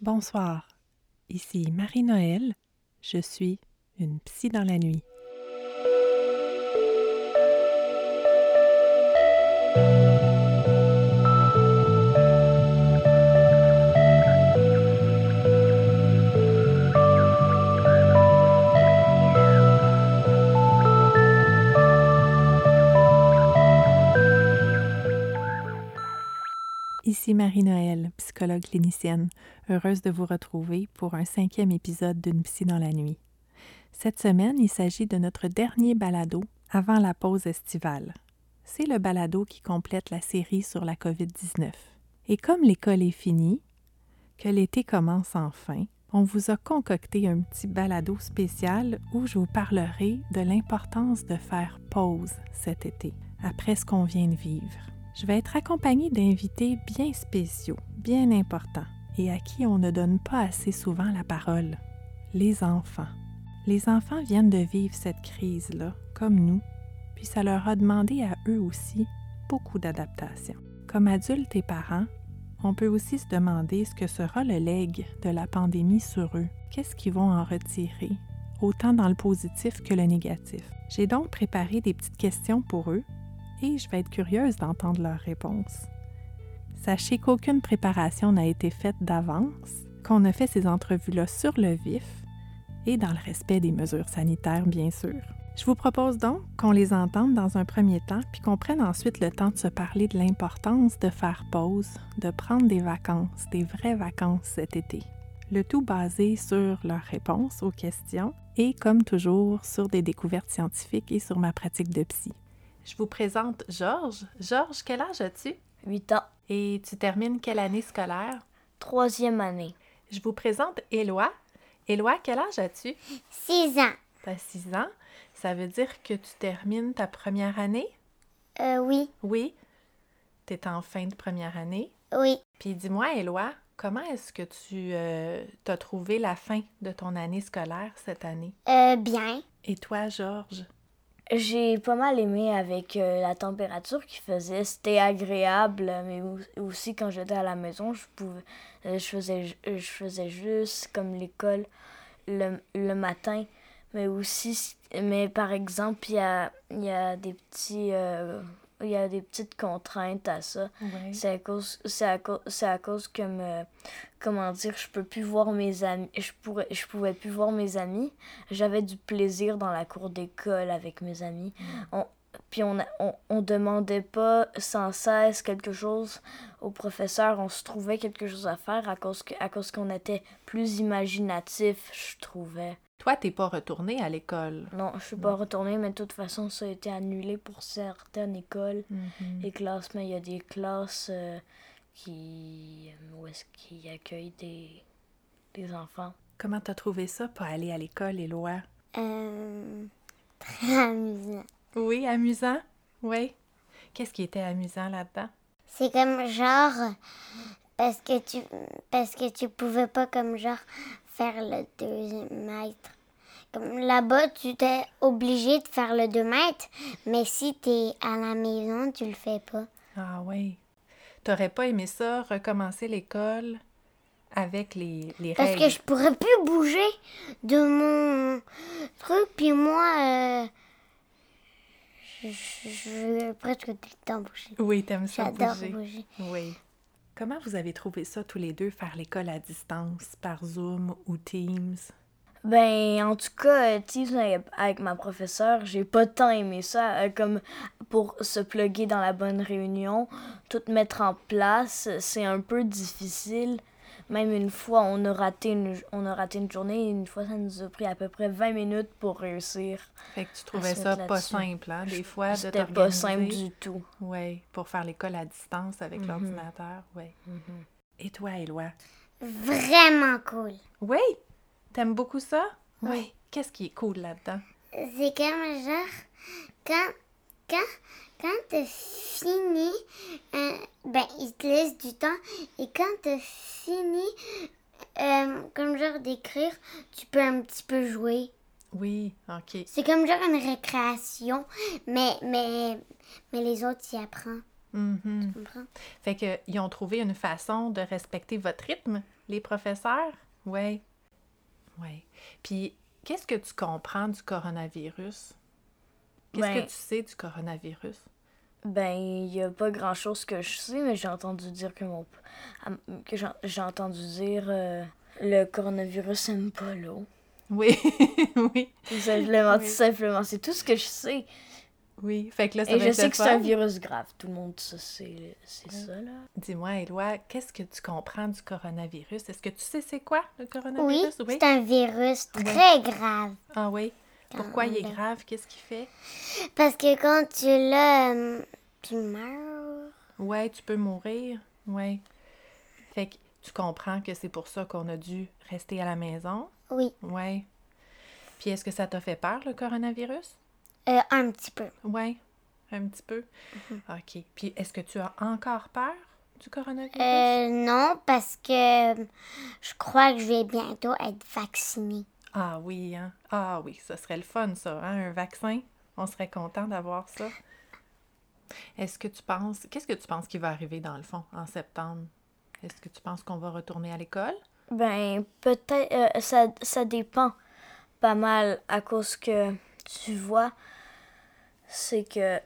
Bonsoir, ici Marie-Noël, je suis une psy dans la nuit. Marie-Noël, psychologue clinicienne, heureuse de vous retrouver pour un cinquième épisode d'une psy dans la nuit. Cette semaine, il s'agit de notre dernier balado avant la pause estivale. C'est le balado qui complète la série sur la COVID-19. Et comme l'école est finie, que l'été commence enfin, on vous a concocté un petit balado spécial où je vous parlerai de l'importance de faire pause cet été, après ce qu'on vient de vivre. Je vais être accompagnée d'invités bien spéciaux, bien importants, et à qui on ne donne pas assez souvent la parole, les enfants. Les enfants viennent de vivre cette crise-là, comme nous, puis ça leur a demandé à eux aussi beaucoup d'adaptation. Comme adultes et parents, on peut aussi se demander ce que sera le legs de la pandémie sur eux. Qu'est-ce qu'ils vont en retirer, autant dans le positif que le négatif? J'ai donc préparé des petites questions pour eux et je vais être curieuse d'entendre leurs réponses. Sachez qu'aucune préparation n'a été faite d'avance, qu'on a fait ces entrevues-là sur le vif et dans le respect des mesures sanitaires, bien sûr. Je vous propose donc qu'on les entende dans un premier temps, puis qu'on prenne ensuite le temps de se parler de l'importance de faire pause, de prendre des vacances, des vraies vacances cet été. Le tout basé sur leurs réponses aux questions et, comme toujours, sur des découvertes scientifiques et sur ma pratique de psy. Je vous présente Georges. Georges, quel âge as-tu? 8 ans. Et tu termines quelle année scolaire? Troisième année. Je vous présente Éloi. Éloi, quel âge as-tu? 6 ans. Tu as 6 ans. Ça veut dire que tu termines ta première année? Euh, oui, Oui. Tu es en fin de première année? oui. Puis dis-moi, Éloi, comment est-ce que tu as trouvé la fin de ton année scolaire cette année? Euh, bien. Et toi, Georges? J'ai pas mal aimé avec euh, la température qu'il faisait. C'était agréable, mais au- aussi quand j'étais à la maison, je pouvais, euh, je faisais, ju- je faisais juste comme l'école le, le matin. Mais aussi, mais par exemple, il y a, y a des petits, euh, il y a des petites contraintes à ça. C'est à cause c'est à cause c'est à cause que me- comment dire je peux plus voir mes amis je pourrais je pouvais plus voir mes amis. J'avais du plaisir dans la cour d'école avec mes amis. On puis on on demandait pas sans cesse quelque chose au professeur. On se trouvait quelque chose à faire à cause que à cause qu'on était plus imaginatif je trouvais Toi, t'es pas retourné à l'école. non je suis pas retournée mais de toute façon ça a été annulé pour certaines écoles Mhm. les classes, mais il y a des classes euh, qui, où est-ce qui accueillent des, des enfants. Comment t'as trouvé ça, pas aller à l'école, Éloi? Euh, très amusant. Oui, amusant? Oui. Qu'est-ce qui était amusant là-dedans? C'est comme genre parce que tu parce que tu pouvais pas comme genre faire le 2 mètre. Comme là-bas, tu t'es obligé de faire le 2 mètres, mais si t'es à la maison, tu le fais pas. Ah oui. T'aurais pas aimé ça, recommencer l'école avec les, les Parce règles? que je pourrais plus bouger de mon truc, puis moi, euh, je, je- presque tout le temps bouger. Oui, t'aimes ça J'adore bouger. bouger. Oui. Comment vous avez trouvé ça tous les deux, faire l'école à distance, par Zoom ou Teams? Ben, en tout cas, euh, Teams avec, ma professeure, j'ai pas tant aimé ça. euh, comme pour se plugger dans la bonne réunion, tout mettre en place, c'est un peu difficile. Même une fois, on a raté une, on a raté une journée, et une fois, ça nous a pris à peu près 20 minutes pour réussir. Fait que tu trouvais ça pas simple, hein, des fois, de C'était pas simple du tout. Oui, pour faire l'école à distance avec Mhm. l'ordinateur, oui. Et toi, Éloi? Vraiment cool. Oui? T'aimes beaucoup ça? Oui. Qu'est-ce qui est cool là-dedans? C'est comme genre, quand, quand, quand t'as fini, euh, ben, il te laisse du temps. Et quand t'as fini, euh, comme genre d'écrire, tu peux un petit peu jouer. Oui, OK. C'est comme genre une récréation, mais, mais, mais les autres y apprennent. Mhm. Tu comprends? Fait qu'ils ont trouvé une façon de respecter votre rythme. Les professeurs? Oui. Oui. Puis, qu'est-ce que tu comprends du coronavirus? Qu'est-ce que tu sais du coronavirus? Ben, il n'y a pas grand-chose que je sais, mais j'ai entendu dire que mon... que j'ai j'ai entendu dire euh, le coronavirus aime pas l'eau. Oui, oui, Tout simplement, Oui. tout simplement. C'est tout ce que je sais. oui. Fait que là, ça Et je sais que c'est un virus grave. Tout le monde ça, c'est c'est ça, là. Dis-moi, Éloi, qu'est-ce que tu comprends du coronavirus? Est-ce que tu sais c'est quoi, le Oui, coronavirus? c'est un virus Oui. très grave. Ah oui? Pourquoi il est même. grave? Qu'est-ce qu'il fait? Parce que quand tu l'as, tu meurs. Ouais, tu peux mourir. Ouais. Fait que tu comprends que c'est pour ça qu'on a dû rester à la maison. Oui, Ouais. Puis est-ce que ça t'a fait peur, le coronavirus? euh, un petit peu. Ouais, un petit peu. OK. Puis est-ce que tu as encore peur du coronavirus? Euh, non, parce que je crois que je vais bientôt être vaccinée. Ah oui, hein? Ah oui, ça serait le fun, ça, hein? Un vaccin. On serait content d'avoir ça. Est-ce que tu penses... Qu'est-ce que tu penses qui va arriver, dans le fond, en septembre? Est-ce que tu penses qu'on va retourner à l'école? Ben, peut-être, euh, ça, ça dépend pas mal à cause que, tu vois, c'est que,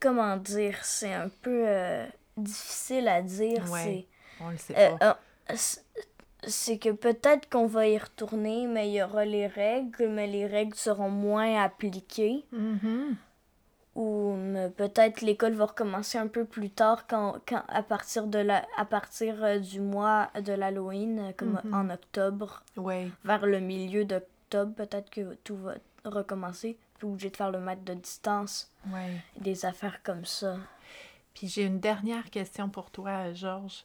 comment dire, c'est un peu euh, difficile à dire. Ouais, On le sait c'est, euh, pas. euh, c'est- que peut-être qu'on va y retourner, mais il y aura les règles, mais les règles seront moins appliquées. Mhm. Ou peut-être l'école va recommencer un peu plus tard quand, quand à partir de la à partir euh, du mois de l'Halloween euh, comme Mhm. en octobre Ouais. vers le milieu d'octobre peut-être que tout va recommencer puis obligé de faire le mètre de distance Ouais. des affaires comme ça Puis j'ai une dernière question pour toi, Georges.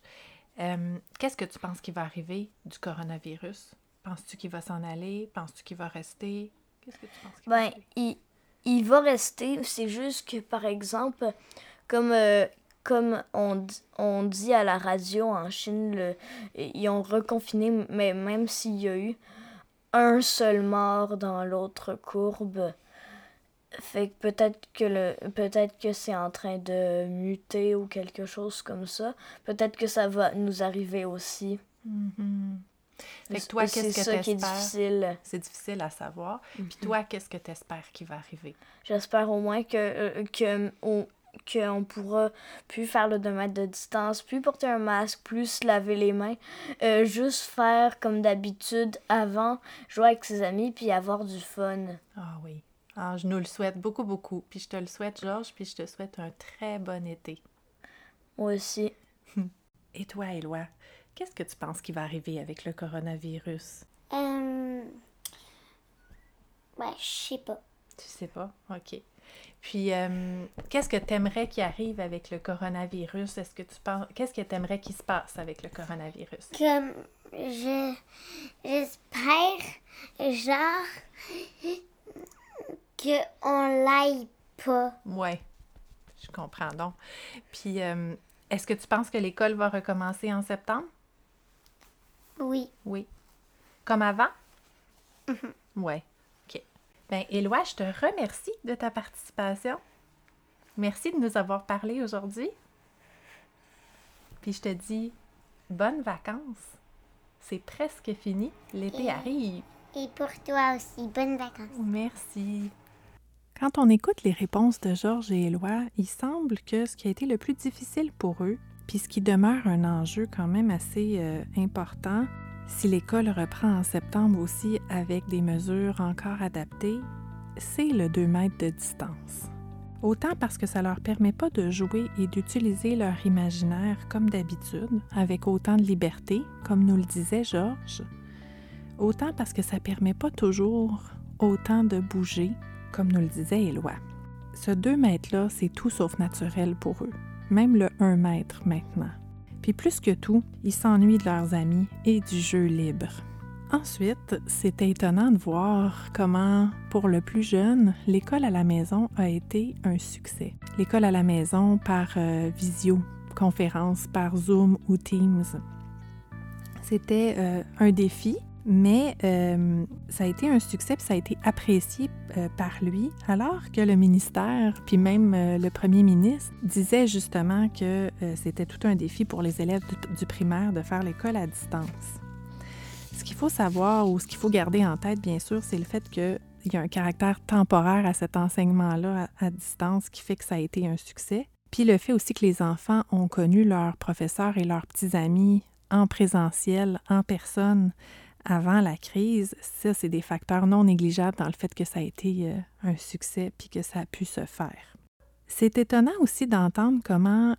Euh, Qu'est-ce que tu penses qui va arriver du coronavirus? Penses-tu qu'il va s'en aller? Penses-tu qu'il va rester? Qu'est-ce que tu penses qu'il va ben arriver? il, il va rester c'est juste que par exemple comme euh, comme on, dit à la radio en Chine, le- ils ont reconfiné, mais même s'il y a eu un seul mort dans l'autre courbe, fait que peut-être que le peut-être que c'est en train de muter ou quelque chose comme ça. Peut-être que ça va nous arriver aussi. Mhm. Fait que toi, C'est qu'est-ce que ça qui est difficile. C'est difficile à savoir. Puis Mhm. toi, qu'est-ce que tu espères qui va arriver? J'espère au moins que, euh, que on, qu'on pourra plus faire le 2 mètres de distance, plus porter un masque, plus se laver les mains, euh, juste faire comme d'habitude avant, jouer avec ses amis puis avoir du fun. Ah oui. Ah, je nous le souhaite beaucoup, beaucoup. Puis je te le souhaite, Georges, puis je te souhaite un très bon été. Moi aussi. Et toi, Éloi, qu'est-ce que tu penses qui va arriver avec le coronavirus? Euh... Ouais, je sais pas. Tu sais pas? OK. Puis, euh, qu'est-ce que tu aimerais qui arrive avec le coronavirus? Est-ce que tu penses... Qu'est-ce que tu aimerais qui se passe avec le coronavirus? Comme je j'espère genre que on l'aille pas. Ouais, je comprends donc. Puis, euh, est-ce que tu penses que l'école va recommencer en septembre? Oui. Oui. Comme avant? Ouais. OK. Ben, Éloi, je te remercie de ta participation. Merci de nous avoir parlé aujourd'hui. Puis je te dis bonnes vacances. C'est presque fini. L'été arrive. Et pour toi aussi, bonnes vacances. Merci. Quand on écoute les réponses de Georges et Éloi, il semble que ce qui a été le plus difficile pour eux, puis ce qui demeure un enjeu quand même assez euh, important, si l'école reprend en septembre aussi avec des mesures encore adaptées, c'est le 2 mètres de distance. Autant parce que ça leur permet pas de jouer et d'utiliser leur imaginaire comme d'habitude, avec autant de liberté, comme nous le disait Georges, autant parce que ça permet pas toujours autant de bouger, comme nous le disait Éloi. Ce 2 mètres-là, c'est tout sauf naturel pour eux, même le 1 mètre maintenant. Puis plus que tout, ils s'ennuient de leurs amis et du jeu libre. Ensuite, c'était étonnant de voir comment, pour le plus jeune, l'école à la maison a été un succès. L'école à la maison par euh, visio, conférence par Zoom ou Teams. C'était euh, un défi, Mais euh, ça a été un succès, ça a été apprécié euh, par lui, alors que le ministère, puis même euh, le premier ministre, disait justement que c'était tout un défi pour les élèves du, du primaire de faire l'école à distance. Ce qu'il faut savoir ou ce qu'il faut garder en tête, bien sûr, c'est le fait qu'il y a un caractère temporaire à cet enseignement-là à, à distance qui fait que ça a été un succès. Puis le fait aussi que les enfants ont connu leurs professeurs et leurs petits amis en présentiel, en personne, avant la crise, ça, c'est des facteurs non négligeables dans le fait que ça a été euh, un succès puis que ça a pu se faire. C'est étonnant aussi d'entendre comment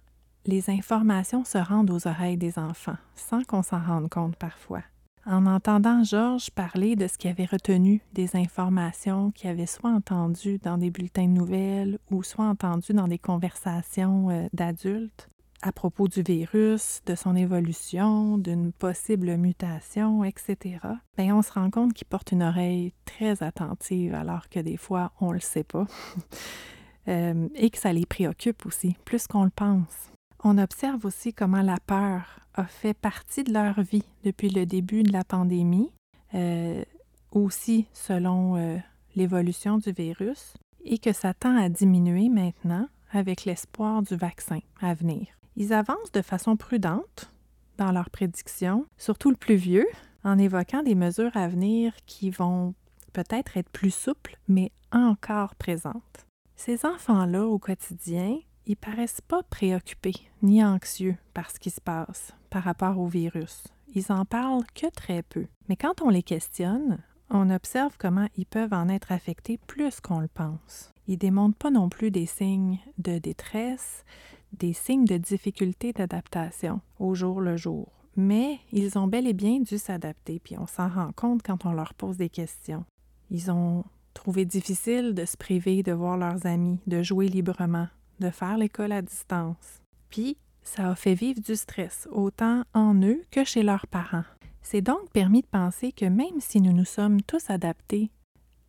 les informations se rendent aux oreilles des enfants, sans qu'on s'en rende compte parfois. En entendant Georges parler de ce qu'il avait retenu des informations qu'il avait soit entendues dans des bulletins de nouvelles ou soit entendues dans des conversations euh, d'adultes, à propos du virus, de son évolution, d'une possible mutation, etc., bien, on se rend compte qu'il porte une oreille très attentive alors que des fois, on ne le sait pas. Euh, et que ça les préoccupe aussi, plus qu'on le pense. On observe aussi comment la peur a fait partie de leur vie depuis le début de la pandémie, euh, aussi selon euh, l'évolution du virus, et que ça tend à diminuer maintenant avec l'espoir du vaccin à venir. Ils avancent de façon prudente dans leurs prédictions, surtout le plus vieux, en évoquant des mesures à venir qui vont peut-être être plus souples, mais encore présentes. Ces enfants-là, au quotidien, ils paraissent pas préoccupés ni anxieux par ce qui se passe par rapport au virus. Ils en parlent que très peu. Mais quand on les questionne, on observe comment ils peuvent en être affectés plus qu'on le pense. Ils démontrent pas non plus des signes de détresse, des signes de difficulté d'adaptation au jour le jour. Mais ils ont bel et bien dû s'adapter, puis on s'en rend compte quand on leur pose des questions. Ils ont trouvé difficile de se priver de voir leurs amis, de jouer librement, de faire l'école à distance. Puis, ça a fait vivre du stress, autant en eux que chez leurs parents. C'est donc permis de penser que même si nous nous sommes tous adaptés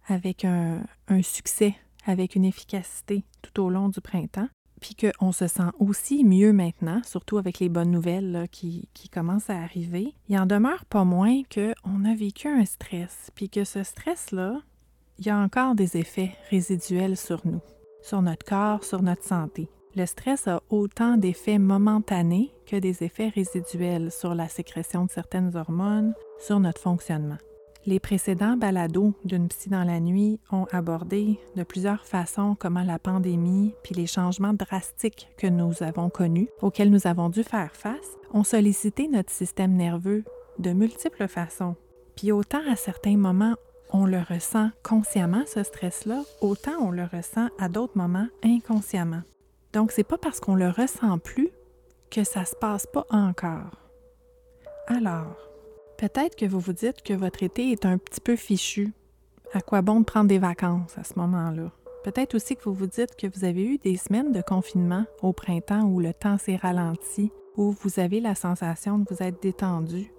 avec un, un succès, avec une efficacité tout au long du printemps, puis qu'on se sent aussi mieux maintenant, surtout avec les bonnes nouvelles qui, qui, commencent à arriver, il en demeure pas moins qu'on a vécu un stress, puis que ce stress-là, il y a encore des effets résiduels sur nous, sur notre corps, sur notre santé. Le stress a autant d'effets momentanés que des effets résiduels sur la sécrétion de certaines hormones, sur notre fonctionnement. Les précédents balados d'une psy dans la nuit ont abordé de plusieurs façons comment la pandémie puis les changements drastiques que nous avons connus, auxquels nous avons dû faire face, ont sollicité notre système nerveux de multiples façons. Puis autant à certains moments on le ressent consciemment ce stress-là, autant on le ressent à d'autres moments inconsciemment. Donc c'est pas parce qu'on le ressent plus que ça se passe pas encore. Alors, Peut-être que vous vous dites que votre été est un petit peu fichu. À quoi bon de prendre des vacances à ce moment-là? Peut-être aussi que vous vous dites que vous avez eu des semaines de confinement au printemps où le temps s'est ralenti, où vous avez la sensation de vous être détendu,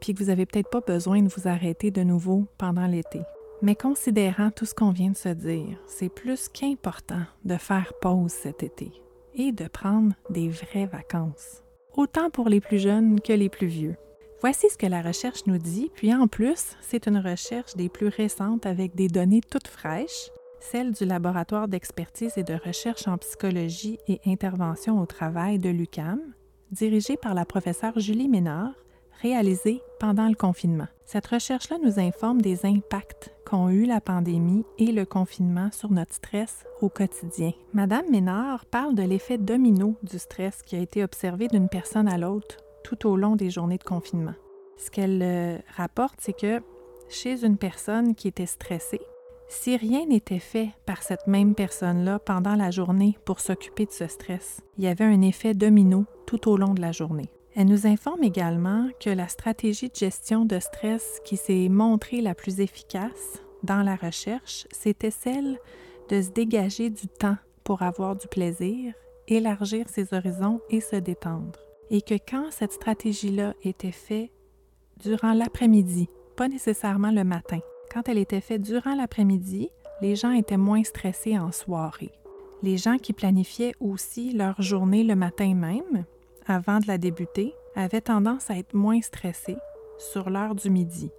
puis que vous n'avez peut-être pas besoin de vous arrêter de nouveau pendant l'été. Mais considérant tout ce qu'on vient de se dire, c'est plus qu'important de faire pause cet été et de prendre des vraies vacances, autant pour les plus jeunes que les plus vieux. Voici ce que la recherche nous dit, puis en plus, c'est une recherche des plus récentes avec des données toutes fraîches, celle du laboratoire d'expertise et de recherche en psychologie et intervention au travail de l'UCAM, dirigée par la professeure Julie Ménard, réalisée pendant le confinement. Cette recherche-là nous informe des impacts qu'ont eu la pandémie et le confinement sur notre stress au quotidien. Madame Ménard parle de l'effet domino du stress qui a été observé d'une personne à l'autre tout au long des journées de confinement. Ce qu'elle euh, rapporte, c'est que chez une personne qui était stressée, si rien n'était fait par cette même personne-là pendant la journée pour s'occuper de ce stress, il y avait un effet domino tout au long de la journée. Elle nous informe également que la stratégie de gestion de stress qui s'est montrée la plus efficace dans la recherche, c'était celle de se dégager du temps pour avoir du plaisir, élargir ses horizons et se détendre et que quand cette stratégie-là était faite durant l'après-midi, pas nécessairement le matin, quand elle était faite durant l'après-midi, les gens étaient moins stressés en soirée. Les gens qui planifiaient aussi leur journée le matin même, avant de la débuter, avaient tendance à être moins stressés sur l'heure du midi.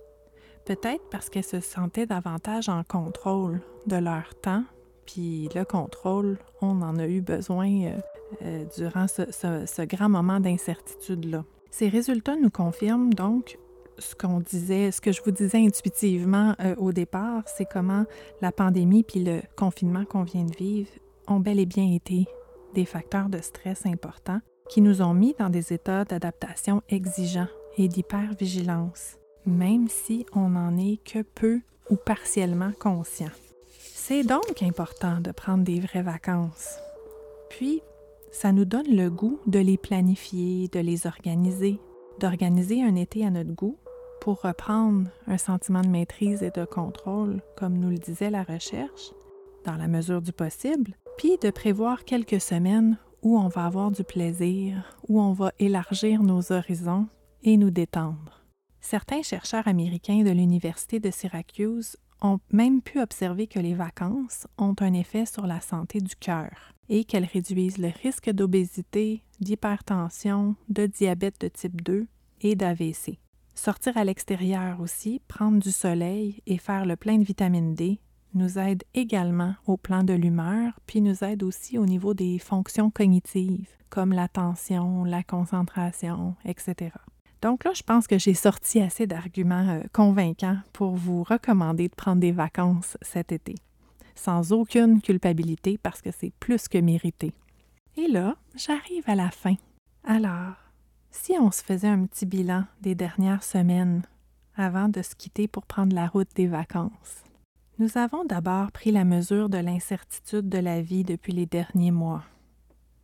Peut-être parce qu'elles se sentaient davantage en contrôle de leur temps, puis le contrôle, on en a eu besoin euh, euh, durant ce, grand moment d'incertitude-là. Ces résultats nous confirment donc ce qu'on disait, ce que je vous disais intuitivement euh, au départ, c'est comment la pandémie puis le confinement qu'on vient de vivre ont bel et bien été des facteurs de stress importants qui nous ont mis dans des états d'adaptation exigeants et d'hypervigilance, même si on n'en est que peu ou partiellement conscient. C'est donc important de prendre des vraies vacances. Puis, ça nous donne le goût de les planifier, de les organiser, d'organiser un été à notre goût pour reprendre un sentiment de maîtrise et de contrôle, comme nous le disait la recherche, dans la mesure du possible, puis de prévoir quelques semaines où on va avoir du plaisir, où on va élargir nos horizons et nous détendre. Certains chercheurs américains de l'Université de Syracuse ont même pu observer que les vacances ont un effet sur la santé du cœur et qu'elles réduisent le risque d'obésité, d'hypertension, de diabète de type 2 et d'AVC. Sortir à l'extérieur aussi, prendre du soleil et faire le plein de vitamine D nous aide également au plan de l'humeur, puis nous aide aussi au niveau des fonctions cognitives, comme l'attention, la concentration, etc. Donc là, je pense que j'ai sorti assez d'arguments euh, convaincants pour vous recommander de prendre des vacances cet été, sans aucune culpabilité parce que c'est plus que mérité. Et là, j'arrive à la fin. Alors, si on se faisait un petit bilan des dernières semaines avant de se quitter pour prendre la route des vacances, nous avons d'abord pris la mesure de l'incertitude de la vie depuis les derniers mois.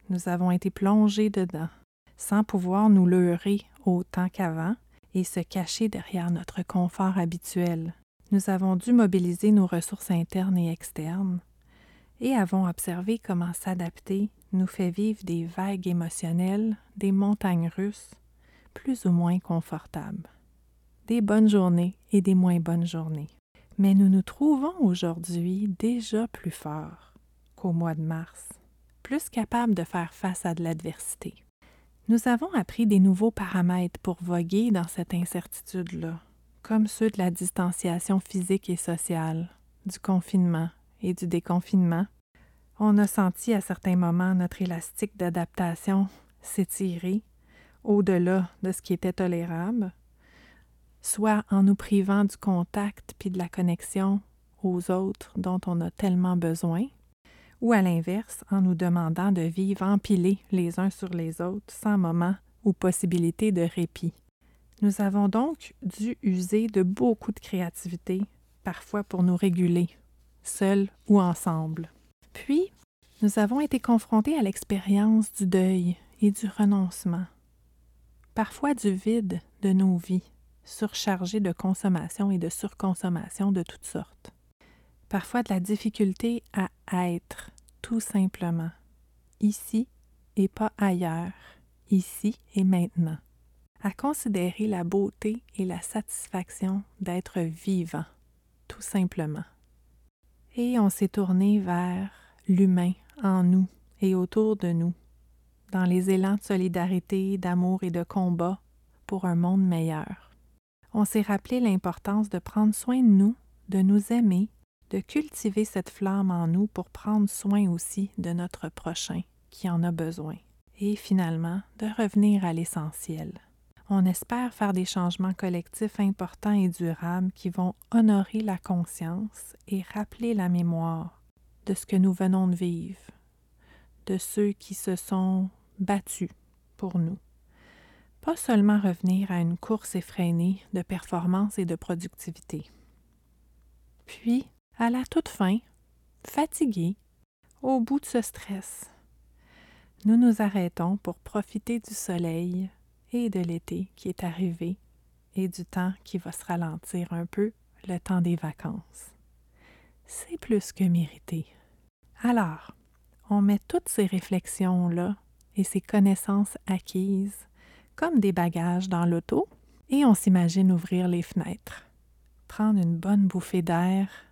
Nous avons été plongés dedans, sans pouvoir nous leurrer autant qu'avant et se cacher derrière notre confort habituel. Nous avons dû mobiliser nos ressources internes et externes et avons observé comment s'adapter nous fait vivre des vagues émotionnelles, des montagnes russes, plus ou moins confortables, des bonnes journées et des moins bonnes journées. Mais nous nous trouvons aujourd'hui déjà plus forts qu'au mois de mars, plus capables de faire face à de l'adversité. Nous avons appris des nouveaux paramètres pour voguer dans cette incertitude-là, comme ceux de la distanciation physique et sociale, du confinement et du déconfinement, on a senti à certains moments notre élastique d'adaptation s'étirer au-delà de ce qui était tolérable, soit en nous privant du contact puis de la connexion aux autres dont on a tellement besoin, ou à l'inverse, en nous demandant de vivre empilés les uns sur les autres sans moment ou possibilité de répit. Nous avons donc dû user de beaucoup de créativité, parfois pour nous réguler, seuls ou ensemble. Puis, nous avons été confrontés à l'expérience du deuil et du renoncement, parfois du vide de nos vies, surchargées de consommation et de surconsommation de toutes sortes, parfois de la difficulté à être, tout simplement, ici et pas ailleurs, ici et maintenant, à considérer la beauté et la satisfaction d'être vivant, tout simplement. Et on s'est tourné vers l'humain en nous et autour de nous, dans les élans de solidarité, d'amour et de combat pour un monde meilleur. On s'est rappelé l'importance de prendre soin de nous, de nous aimer, de cultiver cette flamme en nous pour prendre soin aussi de notre prochain qui en a besoin, et finalement de revenir à l'essentiel. On espère faire des changements collectifs importants et durables qui vont honorer la conscience et rappeler la mémoire de ce que nous venons de vivre, de ceux qui se sont battus pour nous. Pas seulement revenir à une course effrénée de performance et de productivité. Puis, à la toute fin, fatigués, au bout de ce stress, nous nous arrêtons pour profiter du soleil et de l'été qui est arrivé et du temps qui va se ralentir un peu, le temps des vacances. C'est plus que mérité. Alors, on met toutes ces réflexions-là et ces connaissances acquises comme des bagages dans l'auto et on s'imagine ouvrir les fenêtres, prendre une bonne bouffée d'air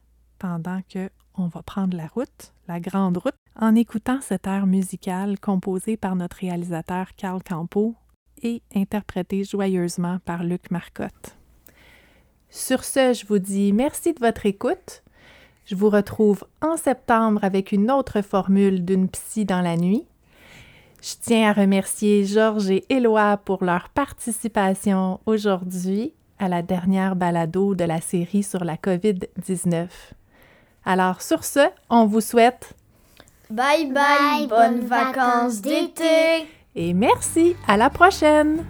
pendant que on va prendre la route, la grande route, en écoutant cette air musical composé par notre réalisateur Carl Campo et interprété joyeusement par Luc Marcotte. Sur ce, je vous dis merci de votre écoute. Je vous retrouve en septembre avec une autre formule d'une psy dans la nuit. Je tiens à remercier Georges et Éloi pour leur participation aujourd'hui à la dernière balado de la série sur la COVID-19. Alors sur ce, on vous souhaite Bye bye, bonnes vacances d'été et merci, à la prochaine!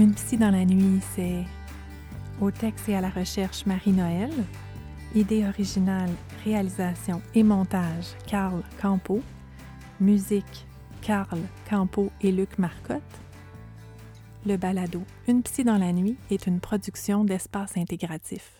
Une psy dans la nuit, c'est au texte et à la recherche Marie-Noël, idée originale, réalisation et montage Carl Campo, musique Carl Campo et Luc Marcotte. Le balado Une psy dans la nuit est une production d'espace intégratif.